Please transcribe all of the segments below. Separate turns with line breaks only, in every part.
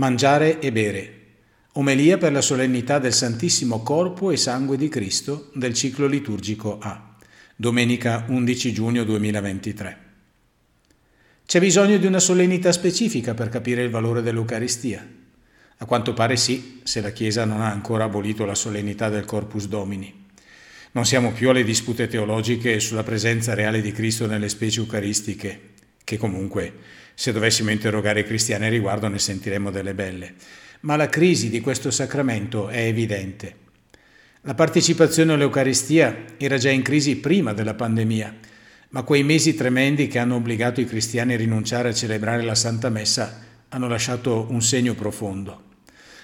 Mangiare e bere. Omelia per la solennità del Santissimo Corpo e Sangue di Cristo del ciclo liturgico A. Domenica 11 giugno 2023. C'è bisogno di una solennità specifica per capire il valore dell'Eucaristia. A quanto pare sì, se la Chiesa non ha ancora abolito la solennità del Corpus Domini. Non siamo più alle dispute teologiche sulla presenza reale di Cristo nelle specie eucaristiche, che comunque, se dovessimo interrogare i cristiani a riguardo, ne sentiremmo delle belle. Ma la crisi di questo sacramento è evidente. La partecipazione all'Eucaristia era già in crisi prima della pandemia, ma quei mesi tremendi che hanno obbligato i cristiani a rinunciare a celebrare la Santa Messa hanno lasciato un segno profondo.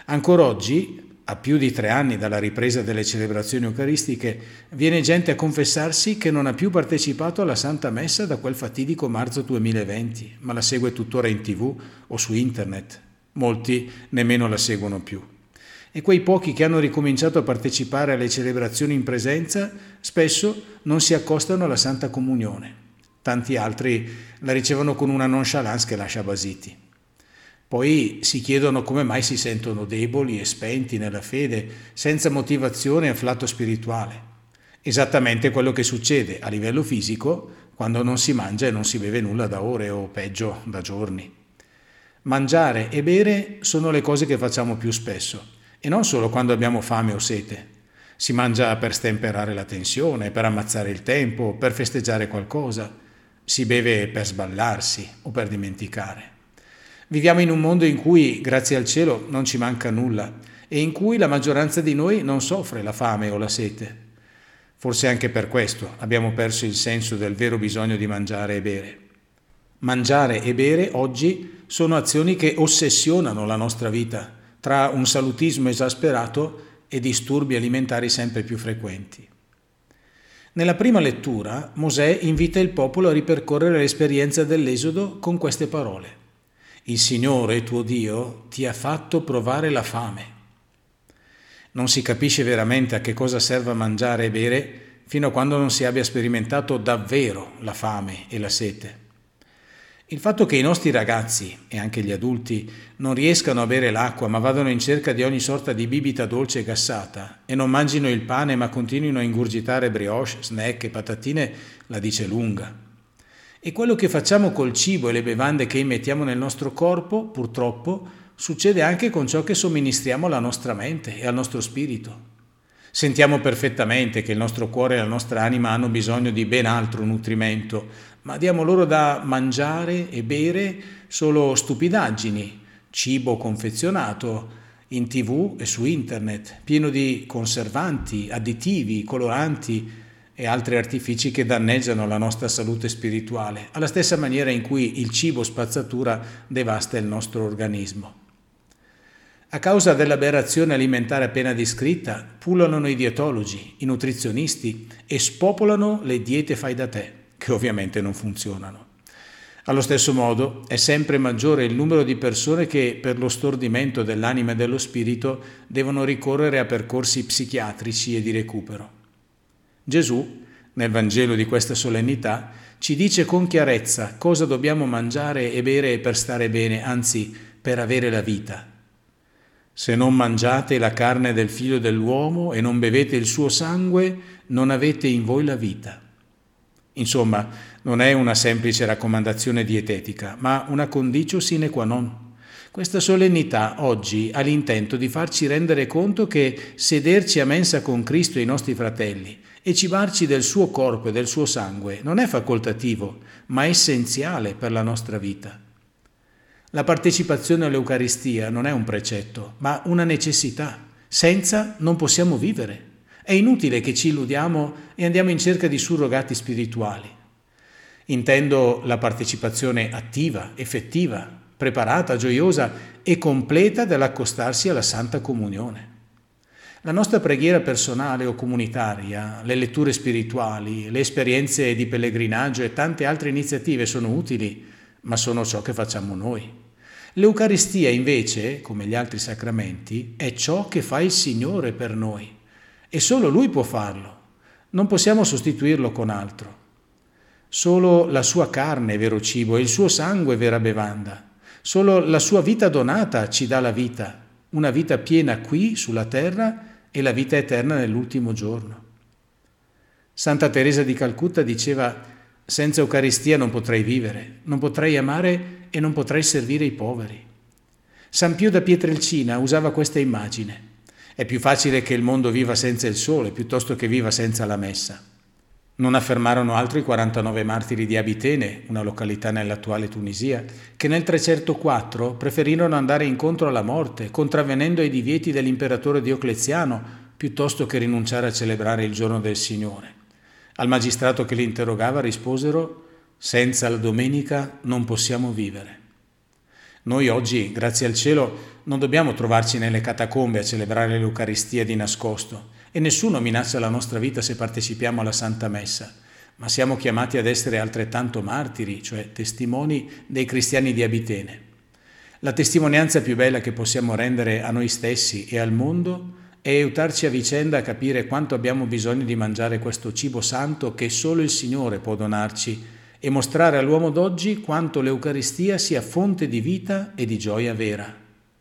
Ancora oggi, a più di tre anni dalla ripresa delle celebrazioni eucaristiche, viene gente a confessarsi che non ha più partecipato alla Santa Messa da quel fatidico marzo 2020, ma la segue tuttora in tv o su internet. Molti nemmeno la seguono più. E quei pochi che hanno ricominciato a partecipare alle celebrazioni in presenza spesso non si accostano alla Santa Comunione. Tanti altri la ricevono con una nonchalance che lascia basiti. Poi si chiedono come mai si sentono deboli e spenti nella fede, senza motivazione e afflatto spirituale. Esattamente quello che succede a livello fisico quando non si mangia e non si beve nulla da ore o peggio da giorni. Mangiare e bere sono le cose che facciamo più spesso e non solo quando abbiamo fame o sete. Si mangia per stemperare la tensione, per ammazzare il tempo, per festeggiare qualcosa. Si beve per sballarsi o per dimenticare. Viviamo in un mondo in cui, grazie al cielo, non ci manca nulla e in cui la maggioranza di noi non soffre la fame o la sete. Forse anche per questo abbiamo perso il senso del vero bisogno di mangiare e bere. Mangiare e bere oggi sono azioni che ossessionano la nostra vita, tra un salutismo esasperato e disturbi alimentari sempre più frequenti. Nella prima lettura Mosè invita il popolo a ripercorrere l'esperienza dell'Esodo con queste parole. Il Signore tuo Dio ti ha fatto provare la fame. Non si capisce veramente a che cosa serva mangiare e bere fino a quando non si abbia sperimentato davvero la fame e la sete. Il fatto che i nostri ragazzi e anche gli adulti non riescano a bere l'acqua ma vadano in cerca di ogni sorta di bibita dolce e gassata e non mangino il pane ma continuino a ingurgitare brioche, snack e patatine la dice lunga. E quello che facciamo col cibo e le bevande che immettiamo nel nostro corpo, purtroppo, succede anche con ciò che somministriamo alla nostra mente e al nostro spirito. Sentiamo perfettamente che il nostro cuore e la nostra anima hanno bisogno di ben altro nutrimento, ma diamo loro da mangiare e bere solo stupidaggini, cibo confezionato in tv e su internet, pieno di conservanti, additivi, coloranti, e altri artifici che danneggiano la nostra salute spirituale, alla stessa maniera in cui il cibo spazzatura devasta il nostro organismo. A causa dell'aberrazione alimentare appena descritta, pullano i dietologi, i nutrizionisti e spopolano le diete fai da te, che ovviamente non funzionano. Allo stesso modo è sempre maggiore il numero di persone che per lo stordimento dell'anima e dello spirito devono ricorrere a percorsi psichiatrici e di recupero. Gesù, nel Vangelo di questa solennità, ci dice con chiarezza cosa dobbiamo mangiare e bere per stare bene, anzi per avere la vita. Se non mangiate la carne del figlio dell'uomo e non bevete il suo sangue, non avete in voi la vita. Insomma, non è una semplice raccomandazione dietetica, ma una condicio sine qua non. Questa solennità oggi ha l'intento di farci rendere conto che sederci a mensa con Cristo e i nostri fratelli e cibarci del suo corpo e del suo sangue non è facoltativo, ma essenziale per la nostra vita. La partecipazione all'Eucaristia non è un precetto, ma una necessità. Senza non possiamo vivere. È inutile che ci illudiamo e andiamo in cerca di surrogati spirituali. Intendo la partecipazione attiva, effettiva, preparata, gioiosa e completa dell'accostarsi alla Santa Comunione. La nostra preghiera personale o comunitaria, le letture spirituali, le esperienze di pellegrinaggio e tante altre iniziative sono utili, ma sono ciò che facciamo noi. L'Eucaristia invece, come gli altri sacramenti, è ciò che fa il Signore per noi e solo Lui può farlo. Non possiamo sostituirlo con altro. Solo la sua carne è vero cibo e il suo sangue è vera bevanda. Solo la sua vita donata ci dà la vita, una vita piena qui sulla terra e la vita eterna nell'ultimo giorno. Santa Teresa di Calcutta diceva, senza Eucaristia non potrei vivere, non potrei amare e non potrei servire i poveri. San Pio da Pietrelcina usava questa immagine. È più facile che il mondo viva senza il sole piuttosto che viva senza la messa. Non affermarono altri 49 martiri di Abitene, una località nell'attuale Tunisia, che nel 304 preferirono andare incontro alla morte, contravvenendo ai divieti dell'imperatore Diocleziano, piuttosto che rinunciare a celebrare il giorno del Signore. Al magistrato che li interrogava risposero, senza la domenica non possiamo vivere. Noi oggi, grazie al cielo, non dobbiamo trovarci nelle catacombe a celebrare l'Eucaristia di nascosto e nessuno minaccia la nostra vita se partecipiamo alla Santa Messa, ma siamo chiamati ad essere altrettanto martiri, cioè testimoni dei cristiani di Abitene. La testimonianza più bella che possiamo rendere a noi stessi e al mondo è aiutarci a vicenda a capire quanto abbiamo bisogno di mangiare questo cibo santo che solo il Signore può donarci e mostrare all'uomo d'oggi quanto l'Eucaristia sia fonte di vita e di gioia vera.